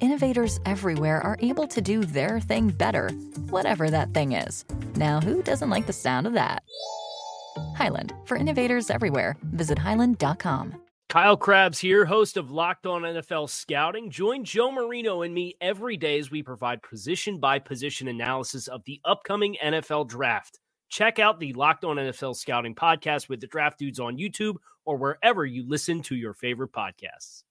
Innovators everywhere are able to do their thing better, whatever that thing is. Now, who doesn't like the sound of that? Hyland, for innovators everywhere, visit hyland.com. Kyle Crabbs here, host of Locked On NFL Scouting. Join Joe Marino and me every day as we provide position by position analysis of the upcoming NFL draft. Check out the Locked On NFL Scouting podcast with the draft dudes on YouTube or wherever you listen to your favorite podcasts.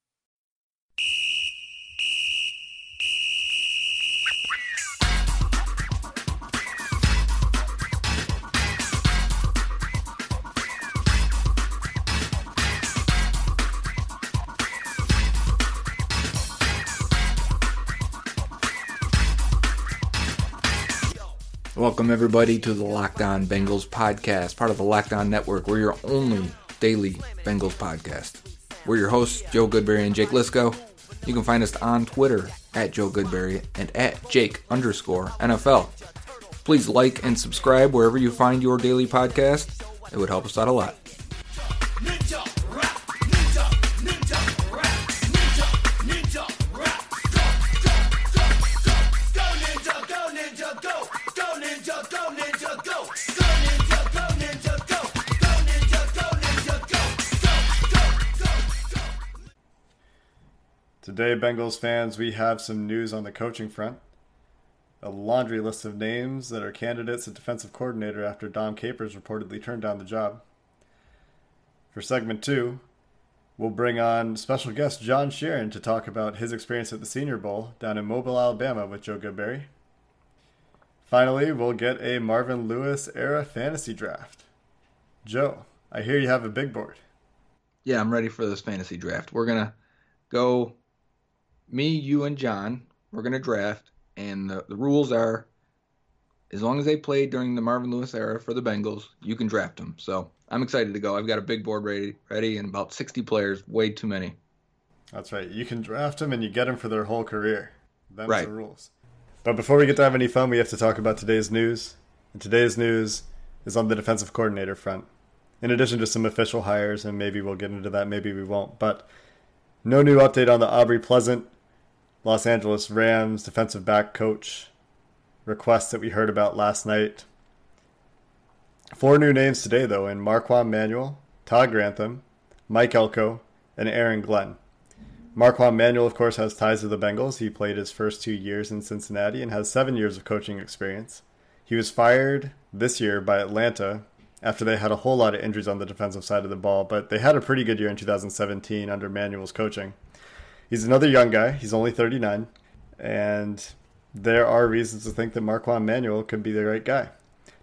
Welcome, everybody, to the Locked On Bengals podcast, part of the Locked On Network. We're your only daily Bengals podcast. We're your hosts, Joe Goodberry and Jake Liskow. You can find us on Twitter at Joe Goodberry and at Jake underscore NFL. Please like and subscribe wherever you find your daily podcast. It would help us out a lot. Bengals fans, we have some news on the coaching front. A laundry list of names that are candidates at defensive coordinator after Dom Capers reportedly turned down the job. For segment two, we'll bring on special guest John Sheeran to talk about his experience at the Senior Bowl down in Mobile, Alabama with Joe Goodberry. Finally, we'll get a Marvin Lewis era fantasy draft. Joe, I hear you have a big board. Yeah, I'm ready for this fantasy draft. We're going to go me, you, and John, we're going to draft, and the, the rules are as long as they played during the Marvin Lewis era for the Bengals, you can draft them. So I'm excited to go. I've got a big board ready, ready, and about 60 players. Way too many. That's right. You can draft them, and you get them for their whole career. That's right. the rules. But before we get to have any fun, we have to talk about today's news. And today's news is on the defensive coordinator front. In addition to some official hires, and maybe we'll get into that, maybe we won't. But no new update on the Aubrey Pleasant Los Angeles Rams defensive back coach request that we heard about last night. Four new names today, though, in Marquand Manuel, Todd Grantham, Mike Elko, and Aaron Glenn. Marquand Manuel, of course, has ties to the Bengals. He played his first two years in Cincinnati and has seven years of coaching experience. He was fired this year by Atlanta after they had a whole lot of injuries on the defensive side of the ball, but they had a pretty good year in 2017 under Manuel's coaching he's another young guy. He's only 39, and there are reasons to think that Marquand Manuel could be the right guy.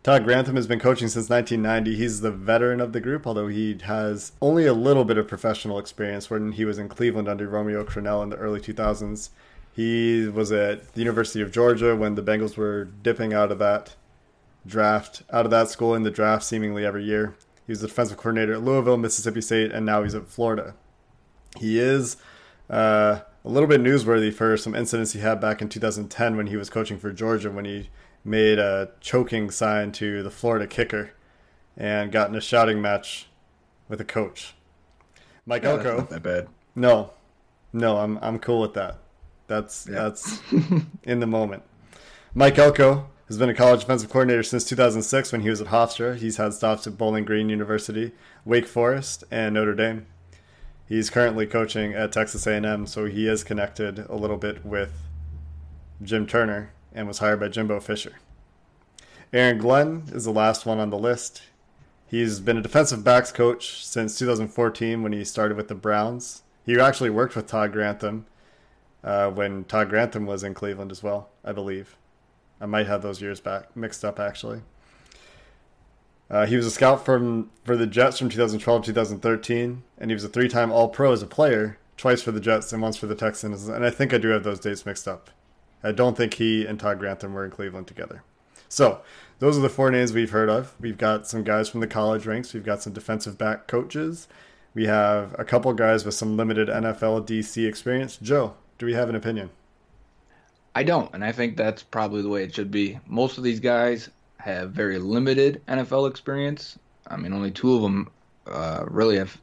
Todd Grantham has been coaching since 1990. He's the veteran of the group, although he has only a little bit of professional experience when he was in Cleveland under Romeo Crennel in the early 2000s. He was at the University of Georgia when the Bengals were dipping out of that draft, out of that school in the draft seemingly every year. He was the defensive coordinator at Louisville, Mississippi State, and now he's at Florida. He is uh, a little bit newsworthy for some incidents he had back in 2010 when he was coaching for Georgia when he made a choking sign to the Florida kicker and got in a shouting match with a coach. Mike Yeah, Elko. that's not that bad. No, no, I'm I'm cool with that. That's Yeah. that's in the moment. Mike Elko has been a college defensive coordinator since 2006 when he was at Hofstra. He's had stops at Bowling Green University, Wake Forest, and Notre Dame. He's currently coaching at Texas A&M, so he is connected a little bit with Jim Turner and was hired by Jimbo Fisher. Aaron Glenn is the last one on the list. He's been a defensive backs coach since 2014 when he started with the Browns. He actually worked with Todd Grantham uh, when Todd Grantham was in Cleveland as well, I believe. I might have those years back mixed up actually. Uh, he was a scout from for the Jets from 2012 2013, and he was a three-time All-Pro as a player, twice for the Jets and once for the Texans. And I think I do have those dates mixed up. I don't think he and Todd Grantham were in Cleveland together. So those are the four names we've heard of. We've got some guys from the college ranks. We've got some defensive back coaches. We have a couple guys with some limited NFL DC experience. Joe, do we have an opinion? I don't, and I think that's probably the way it should be. Most of these guys have very limited NFL experience. I mean, only two of them uh, really have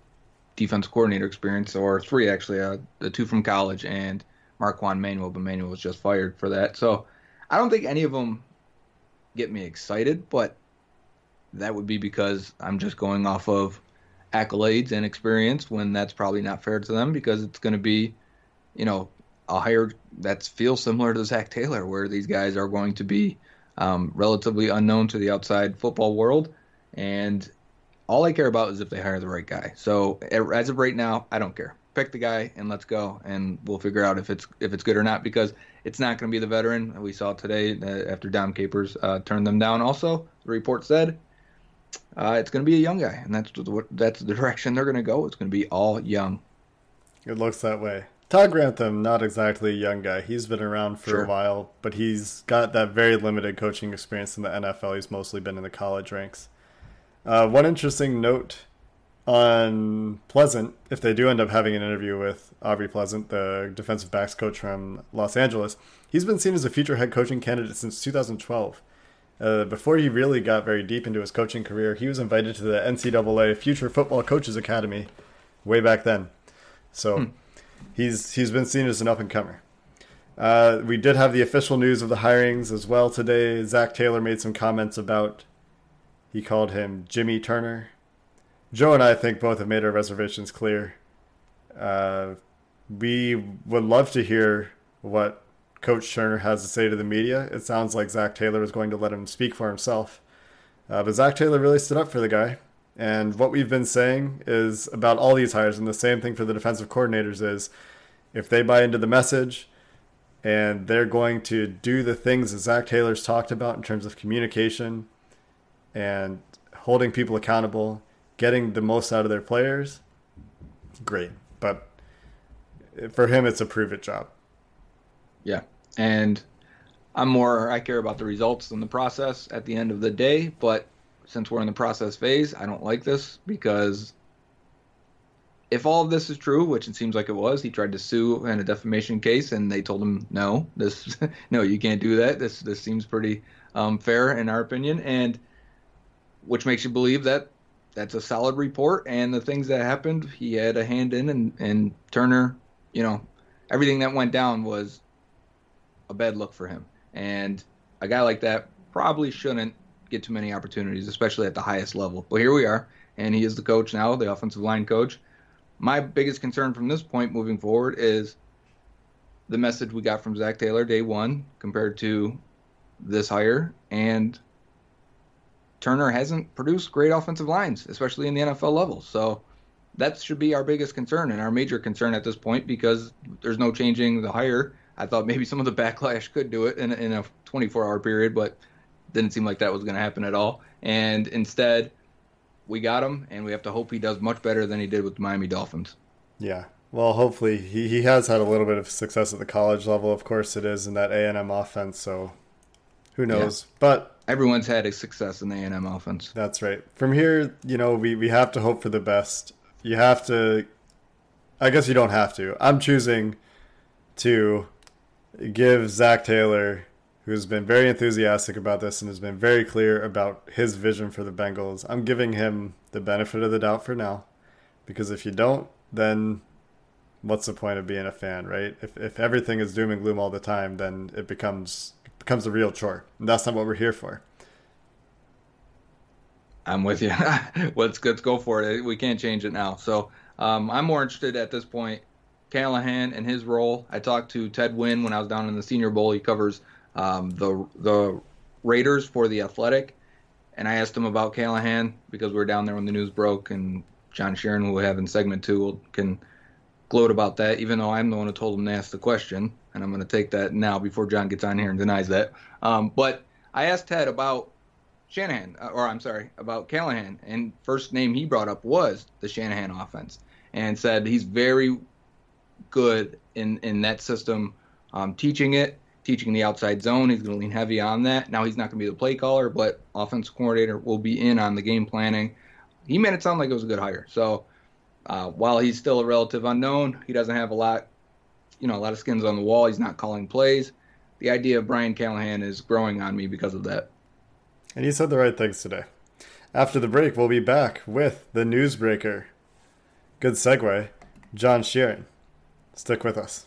defense coordinator experience, or three actually. Uh, the two from college and Marquand Manuel, but Manuel was just fired for that. So I don't think any of them get me excited, but that would be because I'm just going off of accolades and experience when that's probably not fair to them because it's going to be, you know, a hire that feels similar to Zac Taylor, where these guys are going to be um, relatively unknown to the outside football world, and all I care about is if they hire the right guy. So as of right now, I don't care. Pick the guy and let's go, and we'll figure out if it's if it's good or not because it's not going to be the veteran we saw today after Dom Capers uh, turned them down. Also, the report said uh, it's going to be a young guy, and that's what that's the direction they're going to go. It's going to be all young. It looks that way. Todd Grantham, not exactly a young guy. He's been around for sure. a while, but he's got that very limited coaching experience in the NFL. He's mostly been in the college ranks. Uh, one interesting note on Pleasant, if they do end up having an interview with Aubrey Pleasant, the defensive backs coach from Los Angeles, he's been seen as a future head coaching candidate since 2012. Uh, before he really got very deep into his coaching career, he was invited to the NCAA Future Football Coaches Academy way back then. So. Hmm he's he's been seen as an up and comer. Uh, we did have the official news of the hirings as well today. Zac Taylor made some comments about he called him Jimmy Turner. Joe and I think both have made our reservations clear. Uh, we would love to hear what Coach Turner has to say to the media. It sounds like Zac Taylor is going to let him speak for himself. Uh, but Zac Taylor really stood up for the guy. And what we've been saying is about all these hires, and the same thing for the defensive coordinators is if they buy into the message and they're going to do the things that Zac Taylor's talked about in terms of communication and holding people accountable, getting the most out of their players, great. But for him, it's a prove it job. Yeah. And I'm more, I care about the results than the process at the end of the day. But since we're in the process phase, I don't like this because if all of this is true, which it seems like it was, he tried to sue in a defamation case, and they told him no, this no, you can't do that. This this seems pretty um, fair in our opinion, and which makes you believe that that's a solid report. And the things that happened, he had a hand in, and and Turner, you know, everything that went down was a bad look for him, and a guy like that probably shouldn't get too many opportunities, especially at the highest level. But here we are, and he is the coach now, the offensive line coach. My biggest concern from this point moving forward is the message we got from Zac Taylor day one compared to this hire, and Turner hasn't produced great offensive lines, especially in the NFL level. So that should be our biggest concern and our major concern at this point because there's no changing the hire. I thought maybe some of the backlash could do it in, in a 24 hour period, but didn't seem like that was going to happen at all. And instead, we got him, and we have to hope he does much better than he did with the Miami Dolphins. Yeah. Well, hopefully he, he has had a little bit of success at the college level. Of course, it is in that A and M offense. So who knows? Yeah. But everyone's had a success in the A and M offense. That's right. From here, you know, we we have to hope for the best. You have to. I guess you don't have to. I'm choosing to give Zac Taylor who's been very enthusiastic about this and has been very clear about his vision for the Bengals. I'm giving him the benefit of the doubt for now, because if you don't, then what's the point of being a fan, right? If if everything is doom and gloom all the time, then it becomes it becomes a real chore, and that's not what we're here for. I'm with you. let's let's go for it. We can't change it now. So um, I'm more interested at this point. Callahan and his role. I talked to Ted Nguyen when I was down in the Senior Bowl. He covers um, the the Raiders for the Athletic, and I asked him about Callahan because we were down there when the news broke, and John Sheeran, who we have in segment two, can gloat about that, even though I'm the one who told him to ask the question, and I'm going to take that now before John gets on here and denies that. Um, but I asked Ted about Shanahan, uh, or I'm sorry, about Callahan, and first name he brought up was the Shanahan offense, and said he's very good in in that system, um, teaching it teaching the outside zone. He's going to lean heavy on that. Now he's not going to be the play caller, but offensive coordinator will be in on the game planning. He made it sound like it was a good hire. So uh, while he's still a relative unknown, he doesn't have a lot, you know, a lot of skins on the wall. He's not calling plays. The idea of Brian Callahan is growing on me because of that. And he said the right things today. After the break, we'll be back with the newsbreaker. Good segue, John Sheeran. Stick with us.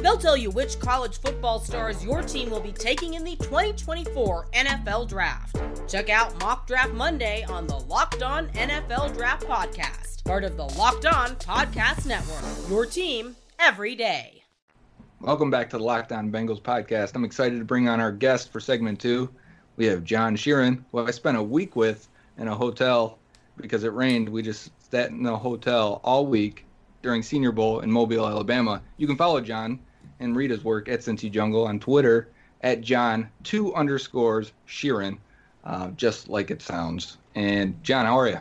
They'll tell you which college football stars your team will be taking in the 2024 NFL Draft. Check out Mock Draft Monday on the Locked On NFL Draft Podcast, part of the Locked On Podcast Network. Your team every day. Welcome back to the Locked On Bengals podcast. I'm excited to bring on our guest for segment two. We have John Sheeran, who I spent a week with in a hotel because it rained. We just sat in a hotel all week during Senior Bowl in Mobile, Alabama. You can follow John and read his work at Cincy Jungle on Twitter at John two underscores Sheeran, uh, just like it sounds. And John, how are you?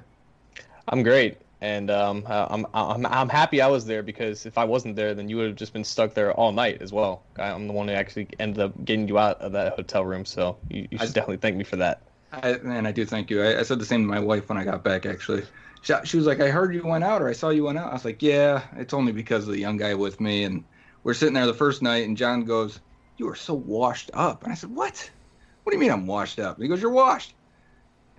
I'm great, and um, I'm, I'm I'm happy I was there because if I wasn't there, then you would have just been stuck there all night as well. I'm the one who actually ended up getting you out of that hotel room, so you, you should I, definitely thank me for that. I, and I do thank you. I, I, said the same to my wife when I got back. Actually, she, she was like, "I heard you went out, or I saw you went out." I was like, "Yeah, it's only because of the young guy with me." And we're sitting there the first night, and John goes, "You are so washed up." And I said, "What? What do you mean I'm washed up?" he goes, "You're washed."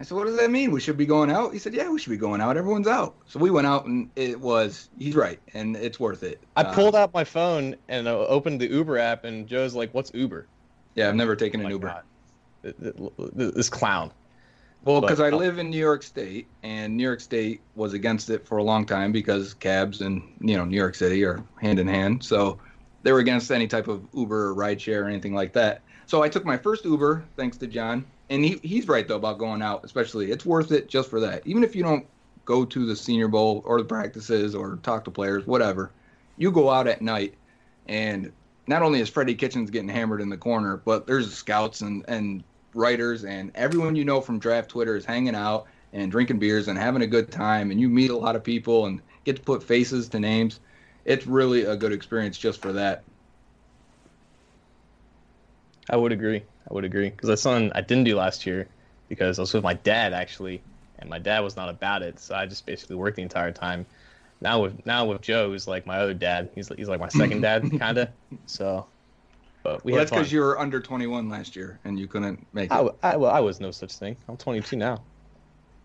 I said, "What does that mean? We should be going out?" He said, "Yeah, we should be going out. Everyone's out." So we went out, and it was he's right, and it's worth it. I uh, pulled out my phone and uh, opened the Uber app, and Joe's like, "What's Uber?" Yeah, I've never taken oh an Uber. This clown. Well, because I live in New York State, and New York State was against it for a long time because cabs and you know New York City are hand in hand. So they were against any type of Uber or rideshare or anything like that. So I took my first Uber, thanks to John. And he, he's right though about going out, especially it's worth it just for that. Even if you don't go to the Senior Bowl or the practices or talk to players, whatever, you go out at night, and not only is Freddie Kitchens getting hammered in the corner, but there's scouts and and writers and everyone you know from draft Twitter is hanging out and drinking beers and having a good time, and you meet a lot of people and get to put faces to names it's really a good experience just for that. I would agree. I would agree because that's something I didn't do last year because I was with my dad actually, and my dad was not about it. So I just basically worked the entire time. Now with now with Joe, who's like my other dad. He's he's like my second dad, kind of. So, but we well, that's because you were under 21 last year and you couldn't make it. I, I, well, I was no such thing. I'm 22 now.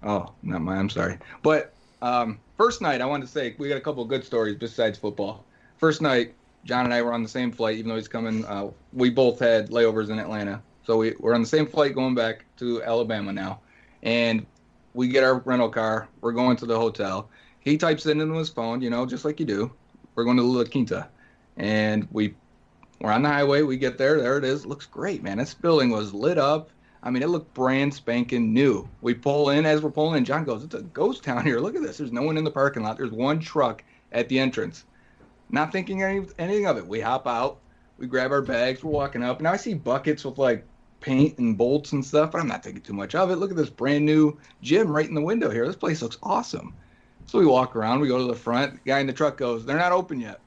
Oh, not my. I'm sorry, but um, first night, I wanted to say we got a couple good stories besides football. First night, John and I were on the same flight, even though he's coming. Uh, we both had layovers in Atlanta, so we, we're on the same flight going back to Alabama now. And we get our rental car. We're going to the hotel. He types it into his phone, you know, just like you do. We're going to La Quinta, and we we're on the highway. We get there. There it is. looks great, man. This building was lit up. I mean, it looked brand spanking new. We pull in as we're pulling in. John goes, "It's a ghost town here. Look at this. There's no one in the parking lot. There's one truck at the entrance." Not thinking any, anything of it. We hop out. We grab our bags. We're walking up. Now I see buckets with like paint and bolts and stuff, but I'm not thinking too much of it. Look at this brand new gym right in the window here. This place looks awesome. So we walk around. We go to the front. The guy in the truck goes, "They're not open yet."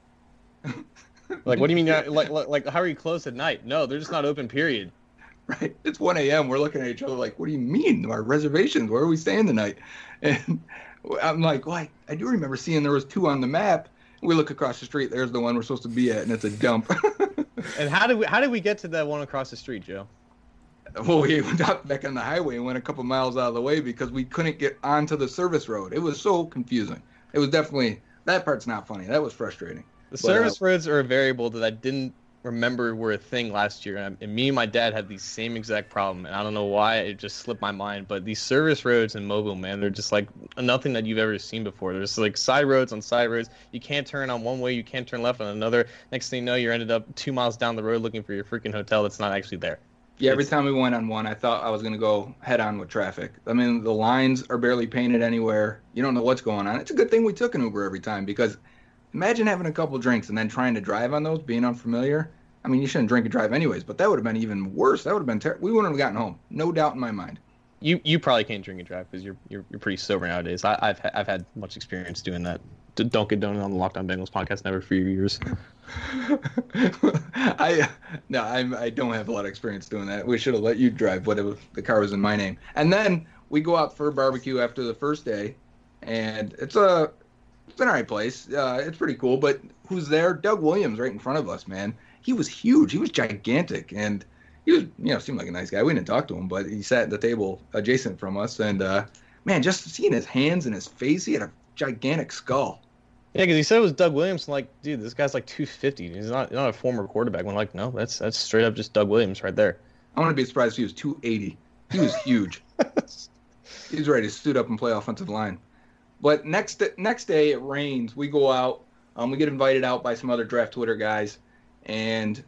like, what do you mean? Like, like, like, how are you closed at night? No, they're just not open. Period. right? It's 1 a.m. We're looking at each other like, what do you mean? Our reservations, where are we staying tonight? And I'm like, well, I, I do remember seeing there was two on the map. We look across the street. There's the one we're supposed to be at, and it's a dump. and how did we how did we get to that one across the street, Joe? Well, we went out back on the highway and went a couple miles out of the way because we couldn't get onto the service road. It was so confusing. It was definitely that part's not funny. That was frustrating. The but, service uh, roads are a variable that I didn't remember were a thing last year, and, and, me and my dad had the same exact problem, and I don't know why it just slipped my mind. But these service roads in Mobile, man, they're just like nothing that you've ever seen before. There's like side roads on side roads. You can't turn on one way, you can't turn left on another. Next thing you know, you're ended up two miles down the road looking for your freaking hotel that's not actually there. Yeah, every time we went on one, I thought I was going to go head on with traffic. I mean, the lines are barely painted anywhere. You don't know what's going on. It's a good thing we took an Uber every time because Imagine having a couple drinks and then trying to drive on those, being unfamiliar. I mean, you shouldn't drink and drive anyways, but that would have been even worse. That would have been terrible. We wouldn't have gotten home. No doubt in my mind. You you probably can't drink and drive because you're, you're you're pretty sober nowadays. I, have I've had much experience doing that. Don't get done on the Locked On Bengals podcast never for years. I no, I'm, I don't have a lot of experience doing that. We should have let you drive. Whatever the car was in my name, and then we go out for a barbecue after the first day, and it's a it's an alright place. Uh, it's pretty cool. But who's there? Doug Williams, right in front of us, man. He was huge. He was gigantic, and he was you know seemed like a nice guy. We didn't talk to him, but he sat at the table adjacent from us, and uh, man, just seeing his hands and his face, he had a gigantic skull. Yeah, because he said it was Doug Williams. I'm like, dude, this guy's like 250. He's not not a former quarterback. I'm like, no, that's that's straight up just Doug Williams right there. I want to be surprised if he was 280. He was huge. he was ready to suit up and play offensive line. But next next day it rains. We go out. Um, we get invited out by some other draft Twitter guys, and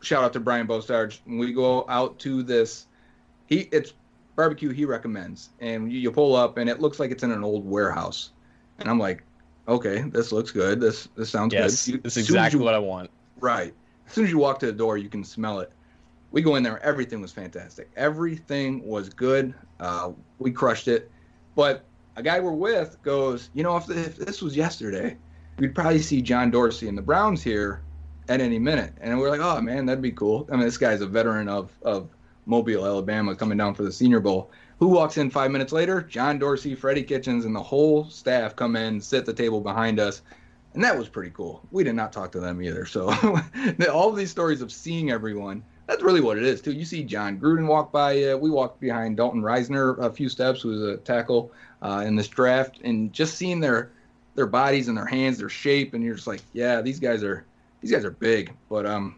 shout out to Brian Bostarge. We go out to this. He it's barbecue he recommends, and you, you pull up and it looks like it's in an old warehouse, and I'm like, okay, this looks good. This this sounds yes, good. You, this is exactly you, what I want. Right. As soon as you walk to the door, you can smell it. We go in there. Everything was fantastic. Everything was good. Uh, we crushed it. But a guy we're with goes, you know, if, if this was yesterday, we'd probably see John Dorsey and the Browns here at any minute. And we're like, oh man, that'd be cool. I mean, this guy's a veteran of of Mobile, Alabama, coming down for the Senior Bowl. Who walks in five minutes later? John Dorsey, Freddie Kitchens, and the whole staff come in, sit the table behind us. And that was pretty cool. We did not talk to them either. So all of these stories of seeing everyone, that's really what it is, too. You see Jon Gruden walk by. Uh, we walked behind Dalton Risner a few steps, who was a tackle uh, in this draft, and just seeing their their bodies and their hands, their shape, and you're just like, yeah, these guys are these guys are big. But um,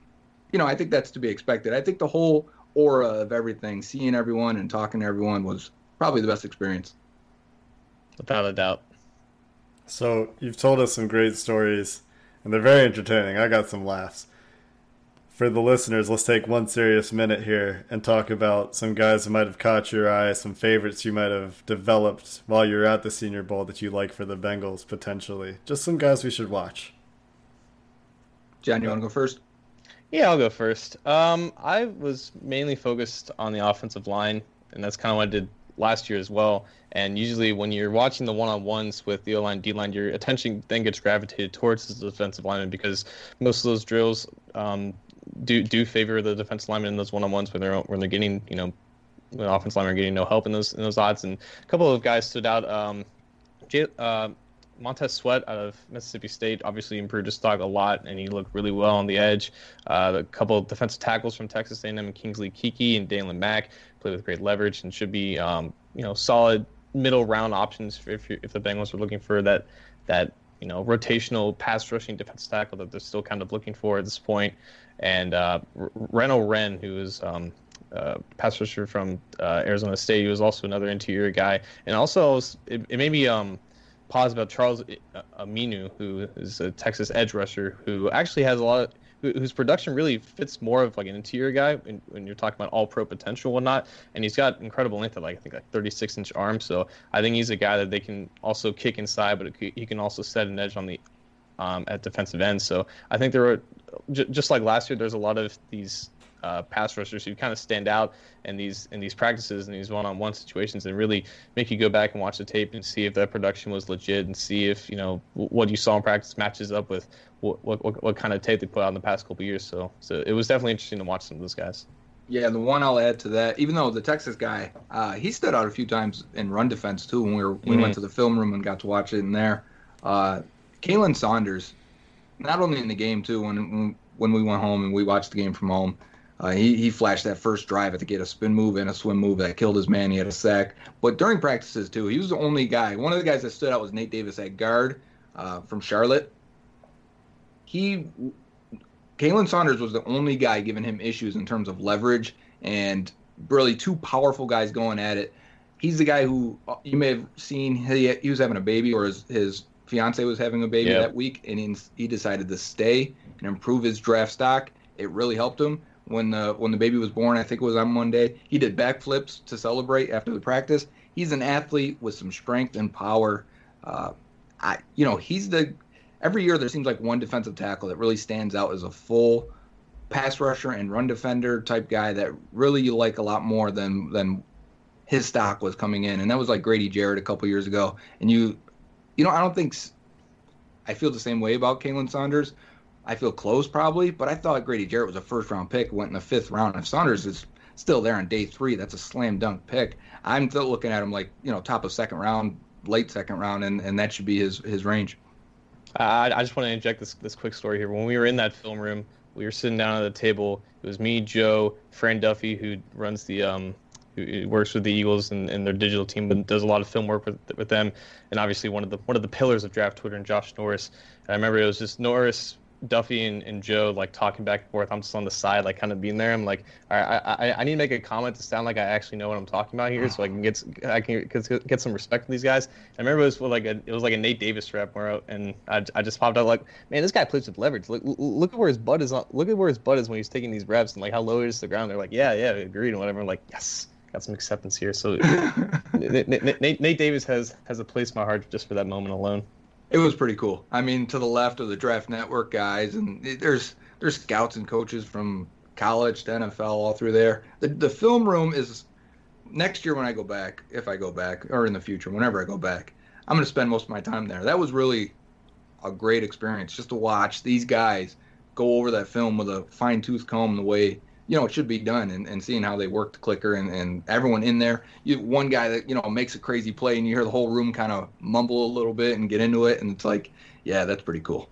you know, I think that's to be expected. I think the whole aura of everything, seeing everyone and talking to everyone was probably the best experience. Without a doubt. So you've told us some great stories, and they're very entertaining. I got some laughs. For the listeners, let's take one serious minute here and talk about some guys that might have caught your eye, some favorites you might have developed while you're at the Senior Bowl that you like for the Bengals potentially. Just some guys we should watch. John, you want to go first? Yeah, I'll go first. Um, I was mainly focused on the offensive line, and that's kind of what I did last year as well. And usually, when you're watching the one-on-ones with the O-line, D-line, your attention then gets gravitated towards the defensive lineman because most of those drills um, do do favor the defense lineman in those one-on-ones when they're when they're getting you know when offensive linemen are getting no help in those in those odds. And a couple of guys stood out. Um, uh, Montez Sweat out of Mississippi State obviously improved his stock a lot, and he looked really well on the edge. Uh, a couple of defensive tackles from Texas A&M, Kingsley Keke and Daylon Mack, played with great leverage and should be um, you know solid middle round options if if the Bengals are looking for that that you know rotational pass rushing defensive tackle that they're still kind of looking for at this point. And uh, Wren, who is um, uh, pass rusher from uh, Arizona State, he was also another interior guy, and also it, it made me um, pause about Charles uh, Omenihu, who is a Texas edge rusher who actually has a lot of whose production really fits more of like an interior guy when, when you're talking about all pro potential whatnot. And he's got incredible length at like I think like 36 inch arms. So I think he's a guy that they can also kick inside, but he can also set an edge on the um, at defensive end. So I think there were just like last year. There's a lot of these uh, pass rushers who kind of stand out in these in these practices and these one-on-one situations and really make you go back and watch the tape and see if that production was legit and see if you know what you saw in practice matches up with what what, what kind of tape they put out in the past couple years. So so it was definitely interesting to watch some of those guys. Yeah, the one I'll add to that, even though the Texas guy, uh, he stood out a few times in run defense too. When we were we mm-hmm. went to the film room and got to watch it in there, uh, Khalen Saunders, not only in the game too when when we went home and we watched the game from home, uh, he, he flashed that first drive at the get a spin move and a swim move that killed his man. He had a sack. But during practices, too, he was the only guy. One of the guys that stood out was Nate Davis at guard uh, from Charlotte. He, Khalen Saunders was the only guy giving him issues in terms of leverage and really two powerful guys going at it. He's the guy who uh, you may have seen. He, he was having a baby, or his, his fiance was having a baby yep. that week, and he, he decided to stay and improve his draft stock. It really helped him when the when the baby was born. I think it was on Monday. He did backflips to celebrate after the practice. He's an athlete with some strength and power. Uh, I, you know, he's the every year there seems like one defensive tackle that really stands out as a full pass rusher and run defender type guy that really you like a lot more than than his stock was coming in, and that was like Grady Jarrett a couple years ago. And you, you know, I don't think I feel the same way about Khalen Saunders. I feel close probably, but I thought Grady Jarrett was a first round pick, went in the fifth round. If Saunders is still there on day three, that's a slam dunk pick. I'm still looking at him like you know top of second round, late second round, and, and that should be his his range. I, I just want to inject this this quick story here. When we were in that film room, we were sitting down at the table. It was me, Joe, Fran Duffy, who runs the um, works with the Eagles and, and their digital team, but does a lot of film work with with them, and obviously one of the one of the pillars of Draft Twitter and Josh Norris. And I remember it was just Norris, Duffy and, and Joe like talking back and forth. I'm just on the side, like kind of being there. I'm like, all right, I, I, I need to make a comment to sound like I actually know what I'm talking about here, so I can get I can get, some respect from these guys. I remember it was like a it was like a Nate Davis rep where and I, I just popped out like, man, this guy plays with leverage. Look look at where his butt is on. Look at where his butt is when he's taking these reps and like how low it is to the ground. They're like, yeah, yeah, agreed and whatever. I'm like, yes got some acceptance here. So Nate, Nate, Nate, Davis has has a place in my heart just for that moment alone. It was pretty cool. I mean, to the left of the Draft Network guys, and there's there's scouts and coaches from college to NFL all through there. The the film room is next year when I go back, if I go back, or in the future, whenever I go back, I'm going to spend most of my time there. That was really a great experience just to watch these guys go over that film with a fine tooth comb the way you know it should be done and, and seeing how they work the clicker and, and everyone in there. You one guy that you know makes a crazy play and you hear the whole room kind of mumble a little bit and get into it and it's like yeah that's pretty cool.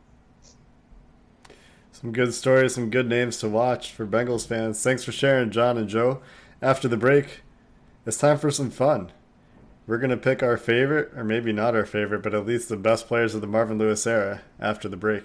Some good stories some good names to watch for bengals fans. Thanks for sharing john and joe. After the break it's time for some fun. We're going to pick our favorite or maybe not our favorite but at least the best players of the marvin lewis era after the break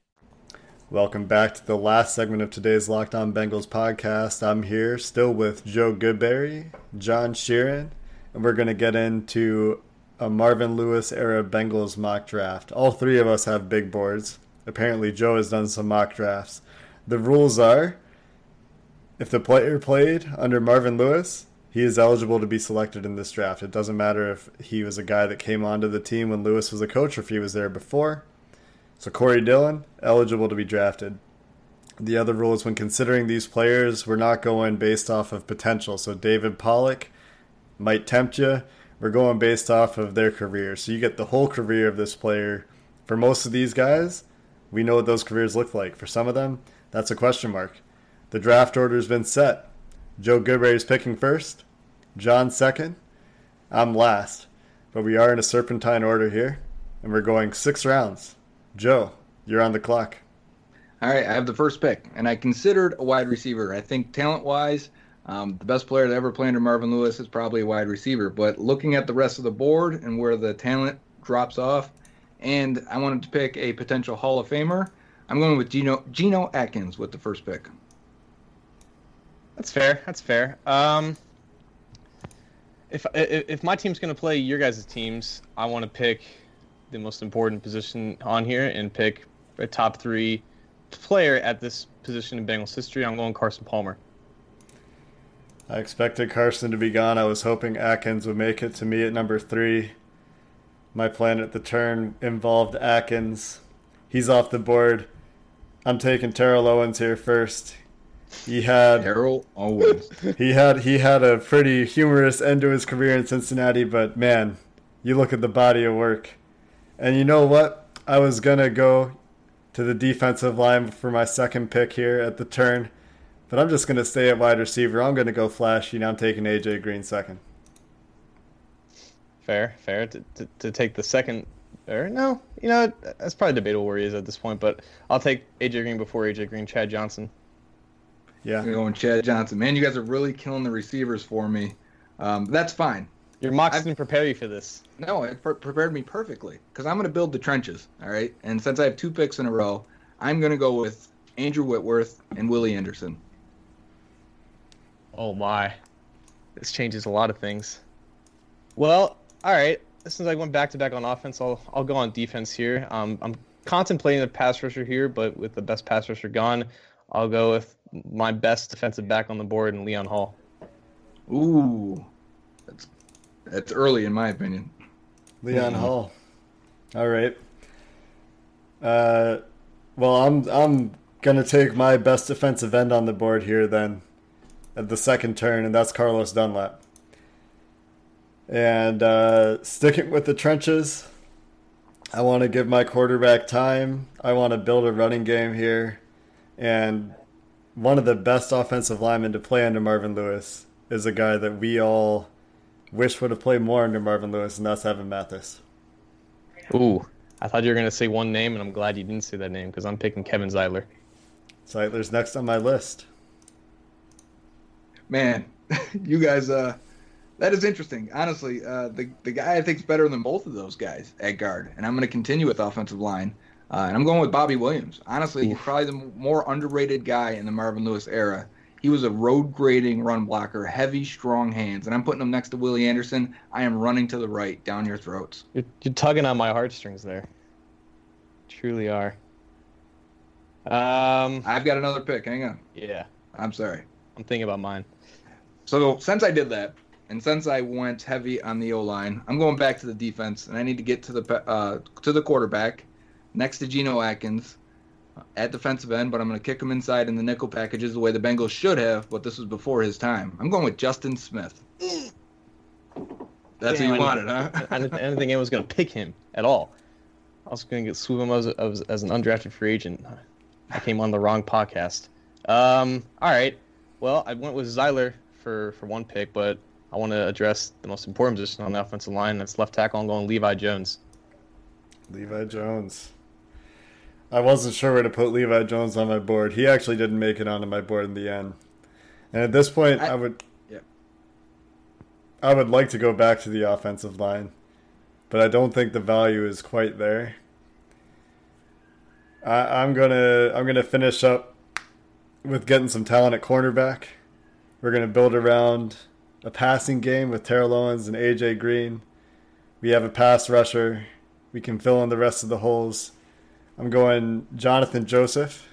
Welcome back to the last segment of today's Locked On Bengals podcast. I'm here still with Joe Goodberry, John Sheeran, and we're going to get into a Marvin Lewis era Bengals mock draft. All three of us have big boards. Apparently, Joe has done some mock drafts. The rules are if the player played under Marvin Lewis, he is eligible to be selected in this draft. It doesn't matter if he was a guy that came onto the team when Lewis was a coach or if he was there before. So Corey Dillon, eligible to be drafted. The other rule is when considering these players, we're not going based off of potential. So David Pollack might tempt you. We're going based off of their career. So you get the whole career of this player. For most of these guys, we know what those careers look like. For some of them, that's a question mark. The draft order's been set. Joe Goodberry's picking first, John second, I'm last. But we are in a serpentine order here, and we're going six rounds. Joe, you're on the clock. All right, I have the first pick, and I considered a wide receiver. I think talent wise, um, the best player to ever play under Marvin Lewis is probably a wide receiver. But looking at the rest of the board and where the talent drops off, and I wanted to pick a potential Hall of Famer, I'm going with Geno, Geno Atkins with the first pick. That's fair. That's fair. Um, if if my team's going to play your guys' teams, I want to pick the most important position on here and pick a top three player at this position in Bengals history. I'm going Carson Palmer. I expected Carson to be gone. I was hoping Atkins would make it to me at number three. My plan at the turn involved Atkins. He's off the board. I'm taking Terrell Owens here first. He had Terrell Owens. he had he had a pretty humorous end to his career in Cincinnati, but man, you look at the body of work. And you know what? I was going to go to the defensive line for my second pick here at the turn, but I'm just going to stay at wide receiver. I'm going to go flashy. Now I'm taking AJ Green second. Fair, fair to, to, to take the second. Or no, you know that's probably debatable where he is at this point, but I'll take AJ Green before AJ Green. Chad Johnson. Yeah, I'm going Chad Johnson. Man, you guys are really killing the receivers for me. Um, that's fine. Your mocks I've- didn't prepare you for this. No, it pre- prepared me perfectly because I'm going to build the trenches. All right, and since I have two picks in a row, I'm going to go with Andrew Whitworth and Willie Anderson. Oh my, this changes a lot of things. Well, all right. Since I went back to back on offense, I'll I'll go on defense here. Um, I'm contemplating a pass rusher here, but with the best pass rusher gone, I'll go with my best defensive back on the board, and Leon Hall. Ooh, that's that's early in my opinion. Leon Hall. All right. Uh, well, I'm I'm gonna take my best defensive end on the board here then, at the second turn, and that's Carlos Dunlap. And uh, sticking with the trenches, I want to give my quarterback time. I want to build a running game here, and one of the best offensive linemen to play under Marvin Lewis is a guy that we all wish would have played more under Marvin Lewis, and that's Evan Mathis. Ooh, I thought you were gonna say one name, and I'm glad you didn't say that name because I'm picking Kevin Zeitler. Zeitler's next on my list. Man, you guys, uh, that is interesting. Honestly, uh, the the guy I think is better than both of those guys at guard, and I'm going to continue with offensive line, uh, and I'm going with Bobby Williams. Honestly, he's probably the more underrated guy in the Marvin Lewis era. He was a road grading run blocker, heavy, strong hands, and I'm putting him next to Willie Anderson. I am running to the right, down your throats. You're, you're tugging on my heartstrings there. Truly are. Um, I've got another pick. Hang on. yeah, I'm sorry. I'm thinking about mine. So since I did that, and since I went heavy on the O line, I'm going back to the defense, and I need to get to the uh, to the quarterback next to Geno Atkins at defensive end, but I'm going to kick him inside in the nickel packages the way the Bengals should have, but this was before his time. I'm going with Justin Smith. That's who you Damn, I wanted, huh? I didn't, I didn't think anyone was going to pick him at all. I was going to get swoop him as, as, as an undrafted free agent. I came on the wrong podcast. Um, all right. Well, I went with Zeitler for, for one pick, but I want to address the most important position on the offensive line. That's left tackle. I'm going Levi Jones. Levi Jones. I wasn't sure where to put Levi Jones on my board. He actually didn't make it onto my board in the end. And at this point, I, I- would, yeah. I would like to go back to the offensive line, but I don't think the value is quite there. I, I'm gonna, I'm gonna finish up with getting some talent at cornerback. We're gonna build around a passing game with Terrell Owens and AJ Green. We have a pass rusher. We can fill in the rest of the holes. I'm going Johnathan Joseph.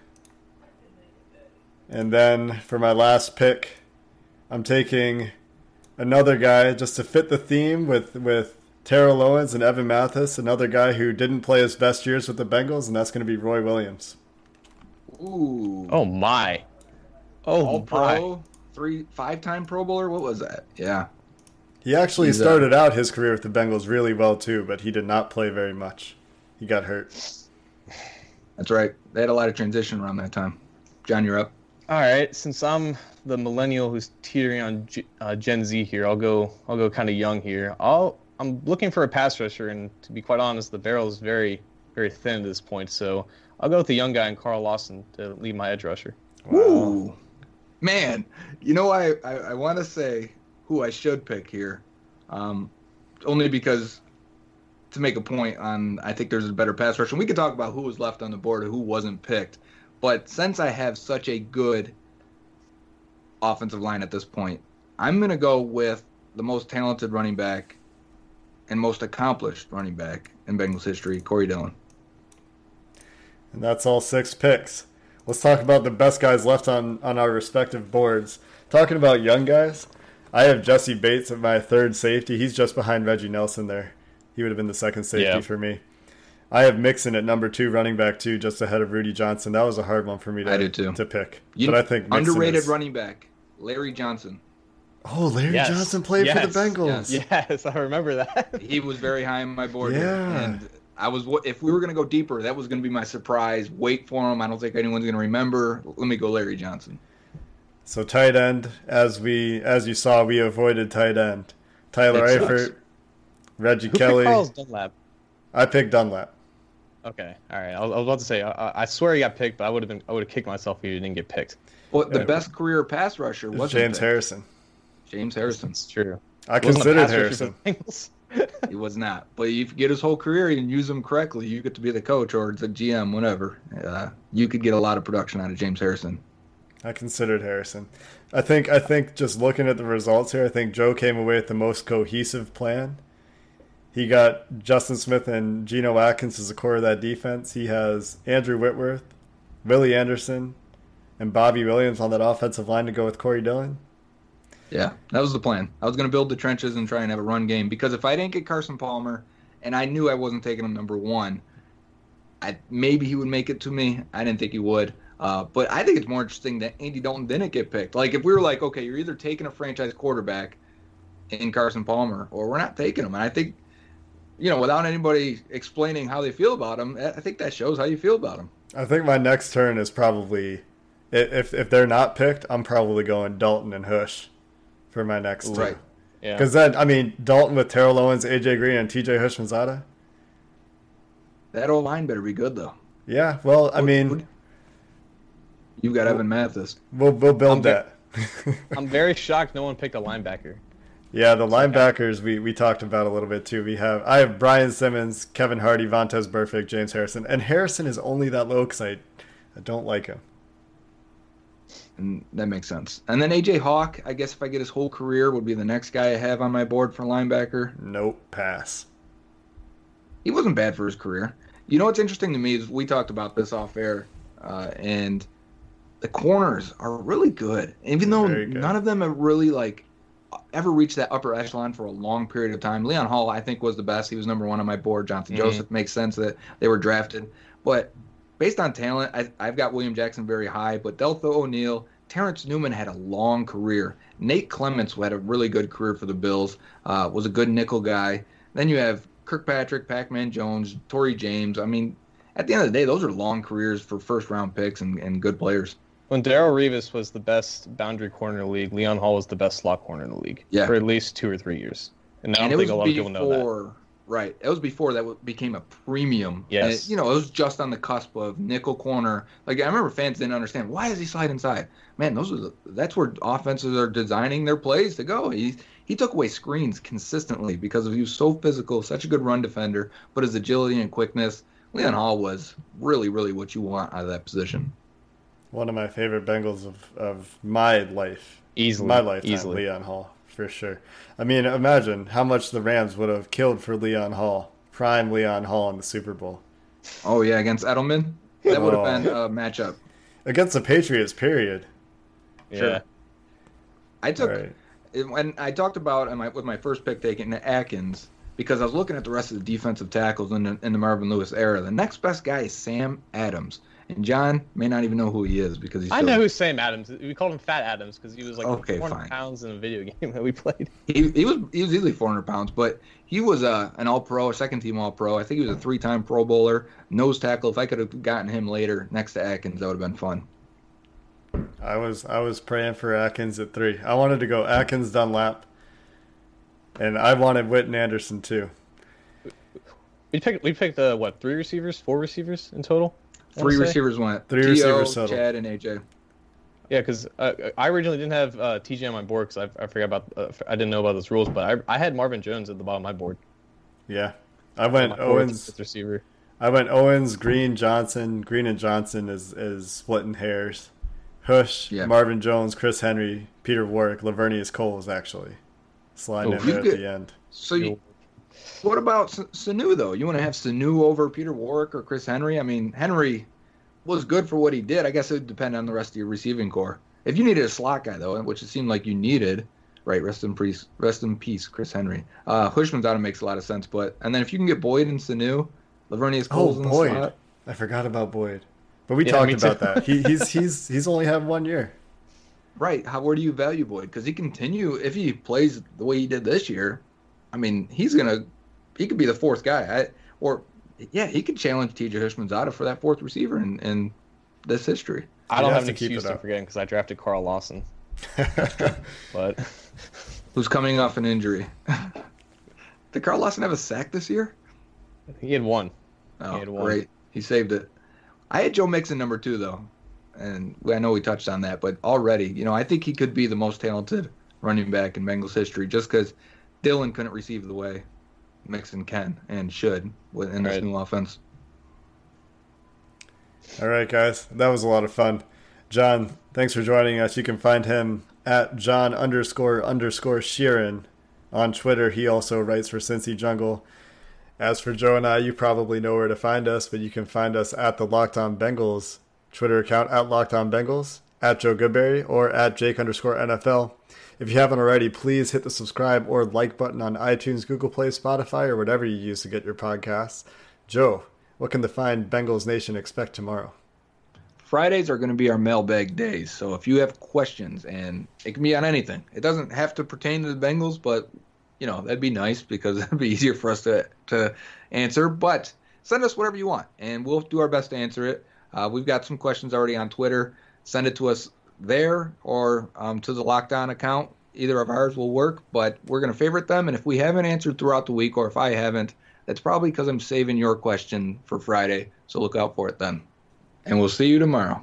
And then for my last pick, I'm taking another guy just to fit the theme with with Terrell Owens and Evan Mathis, another guy who didn't play his best years with the Bengals, and that's going to be Roy Williams. Ooh. Oh, my. Oh, All my. pro, three, five time Pro Bowler. What was that? Yeah. He actually He's, uh, started out his career with the Bengals really well too, but he did not play very much. He got hurt. That's right. They had a lot of transition around that time. John, you're up. All right, since I'm the millennial who's teetering on G- uh, Gen Z here, I'll go. I'll go kind of young here. I'll. I'm looking for a pass rusher, and to be quite honest, the barrel is very, very thin at this point. So I'll go with the young guy and Carl Lawson to lead my edge rusher. Ooh. Man, you know, I, I, I want to say who I should pick here. Um, only because to make a point on, I think there's a better pass rush. And we could talk about who was left on the board or who wasn't picked. But since I have such a good offensive line at this point, I'm going to go with the most talented running back and most accomplished running back in Bengals history, Corey Dillon. And that's all six picks. Let's talk about the best guys left on, on our respective boards. Talking about young guys, I have Jessie Bates at my third safety. He's just behind Reggie Nelson there. He would have been the second safety Yeah. for me. I have Mixon at number two, running back two, just ahead of Rudi Johnson. That was a hard one for me to, I do too. to pick. You- but I think Mixon underrated is- running back, Larry Johnson. Oh, Larry Yes. Johnson played for the Bengals. Yes. Yes, I remember that. he was very high on my board. Yeah. And I was if we were going to go deeper, that was going to be my surprise. Wait for him. I don't think anyone's going to remember. Let me go Larry Johnson. So tight end, as we as you saw, we avoided tight end. Tyler Eifert, Reggie Who Kelly. picked Dunlap? I picked Dunlap. Okay, all right. I was, I was about to say. I, I swear he got picked, but I would have been. I would have kicked myself if he didn't get picked. But the Yeah. best career pass rusher was James Harrison. James Harrison. It's true. I Wasn't a considered pass rusher for Harrison. He was not. But if you get his whole career and use him correctly, you get to be the coach or the GM, whatever. Uh, you could get a lot of production out of James Harrison. I considered Harrison. I think I think just looking at the results here, I think Joe came away with the most cohesive plan. He got Justin Smith and Geno Atkins as the core of that defense. He has Andrew Whitworth, Willie Anderson, and Bobby Williams on that offensive line to go with Corey Dillon. Yeah, that was the plan. I was going to build the trenches and try and have a run game because if I didn't get Carson Palmer, and I knew I wasn't taking him number one, I maybe he would make it to me. I didn't think he would. Uh, but I think it's more interesting that Andy Dalton didn't get picked. Like if we were like, okay, you're either taking a franchise quarterback in Carson Palmer, or we're not taking him. And I think, you know, without anybody explaining how they feel about him, I think that shows how you feel about him. I think my next turn is probably if if they're not picked, I'm probably going Dalton and Hush for my next two. Right. Yeah. Because then, I mean, Dalton with Terrell Owens, AJ Green, and TJ Houshmandzadeh. That old line better be good though. Yeah, well, I mean, You've got Evan Mathis. we'll we'll build I'm that. I'm very shocked no one picked a linebacker. Yeah, the linebackers we, we talked about a little bit too. We have I have Brian Simmons, Kevin Hardy, Vontaze Burfict, James Harrison, and Harrison is only that low because I, I don't like him. And that makes sense. And then AJ Hawk, I guess if I get his whole career, would be the next guy I have on my board for linebacker. Nope, pass. He wasn't bad for his career. You know what's interesting to me is we talked about this off air, uh, and the corners are really good. Even though good. none of them have really like ever reached that upper echelon for a long period of time. Leon Hall, I think, was the best. He was number one on my board. Johnathan Mhm. Joseph makes sense that they were drafted, but based on talent, I, I've got William Jackson very high. But Deltha O'Neal, Terrence Newman had a long career. Nate Clements, who had a really good career for the Bills, uh, was a good nickel guy. Then you have Kirkpatrick, Pac-Man Jones, Tory James. I mean, at the end of the day, those are long careers for first-round picks and, and good players. When Darrelle Revis was the best boundary corner in the league, Leon Hall was the best slot corner in the league Yeah. for at least two or three years. And I don't think a lot of people know that. before, right? It was before that became a premium. And Yes. it- you know, it was just on the cusp of nickel corner. Like I remember fans didn't understand why does he slide inside. Man, those are the, that's where offenses are designing their plays to go. He he took away screens consistently because of he was so physical, such a good run defender, but his agility and quickness. Leon Hall was really, really what you want out of that position. One of my favorite Bengals of, of my life. Easily. My lifetime, Easily. Leon Hall, for sure. I mean, imagine how much the Rams would have killed for Leon Hall, prime Leon Hall in the Super Bowl. Oh yeah, against Edelman, that would have Oh. been a matchup. Against the Patriots, period. Yeah. Sure. I took Right. when I talked about my, with my first pick taking Atkins because I was looking at the rest of the defensive tackles in the, in the Marvin Lewis era. The next best guy is Sam Adams, and John may not even know who he is because he's. I so- know who Sam Adams. is. We called him Fat Adams because he was like Okay, 400 fine. pounds in a video game that we played. He, he was he was easily 400 pounds, but he was uh, an All Pro, a second team All Pro. I think he was a three time Pro Bowler, nose tackle. If I could have gotten him later next to Atkins, that would have been fun. I was I was praying for Atkins at three. I wanted to go Atkins Dunlap, and I wanted Witten Anderson too. We picked we picked uh, what three receivers, four receivers in total. I wanna Three say? receivers went. Three T.O., receivers total. Chad and AJ. Yeah, because uh, I originally didn't have uh, TJ on my board because I, I forgot about uh, I didn't know about those rules, but I, I had Marvin Jones at the bottom of my board. Yeah, I went My fourth Owens. fifth receiver. I went Owens, Green, Johnson. Green and Johnson is is splitting hairs. Hush, Yeah. Marvin Jones, Chris Henry, Peter Warrick, Laveranues Coles actually sliding Oh, in there at could- the end. So you, what about S- Sanu though? You want to have Sanu over Peter Warrick or Chris Henry? I mean, Henry was good for what he did. I guess it would depend on the rest of your receiving core. If you needed a slot guy though, which it seemed like you needed, right? Rest in peace, rest in peace, Chris Henry. Uh, Hushman's out It makes a lot of sense, but and then if you can get Boyd and Sanu, Laveranues Oh, Coles in the Boyd. slot. I forgot about Boyd, but we Yeah, talked about that. He, he's he's he's only had one year. Right. How where do you value Boyd? Because he continue if he plays the way he did this year. I mean, he's gonna he could be the fourth guy. I, or yeah, he could challenge T.J. Houshmandzadeh for that fourth receiver in, in this history. I don't have have an to keep excuse it to up. forget because I drafted Carl Lawson, but Who's coming off an injury? Did Carl Lawson have a sack this year? he had one. Oh, had one. great. He saved it. I had Joe Mixon number two though, and I know we touched on that, but already, you know, I think he could be the most talented running back in Bengals history just because Dillon couldn't receive the way Mixon can and should in this Right. new offense. All right, guys, that was a lot of fun. John, thanks for joining us. You can find him at John underscore underscore Sheeran on Twitter. He also writes for Cincy Jungle. As for Joe and I, you probably know where to find us, but you can find us at the Locked On Bengals Twitter account at Locked On Bengals, at Joe Goodberry, or at Jake underscore NFL. If you haven't already, please hit the subscribe or like button on iTunes, Google Play, Spotify, or whatever you use to get your podcasts. Joe, what can the fine Bengals Nation expect tomorrow? Fridays are going to be our mailbag days. So if you have questions, and it can be on anything, it doesn't have to pertain to the Bengals, but you know that'd be nice because it'd be easier for us to to answer. But send us whatever you want, and we'll do our best to answer it. Uh, we've got some questions already on Twitter. Send it to us there or um, to the Lockdown account. Either of ours will work, but we're going to favorite them. And if we haven't answered throughout the week, or if I haven't, that's probably because I'm saving your question for Friday. So look out for it then. And we'll see you tomorrow.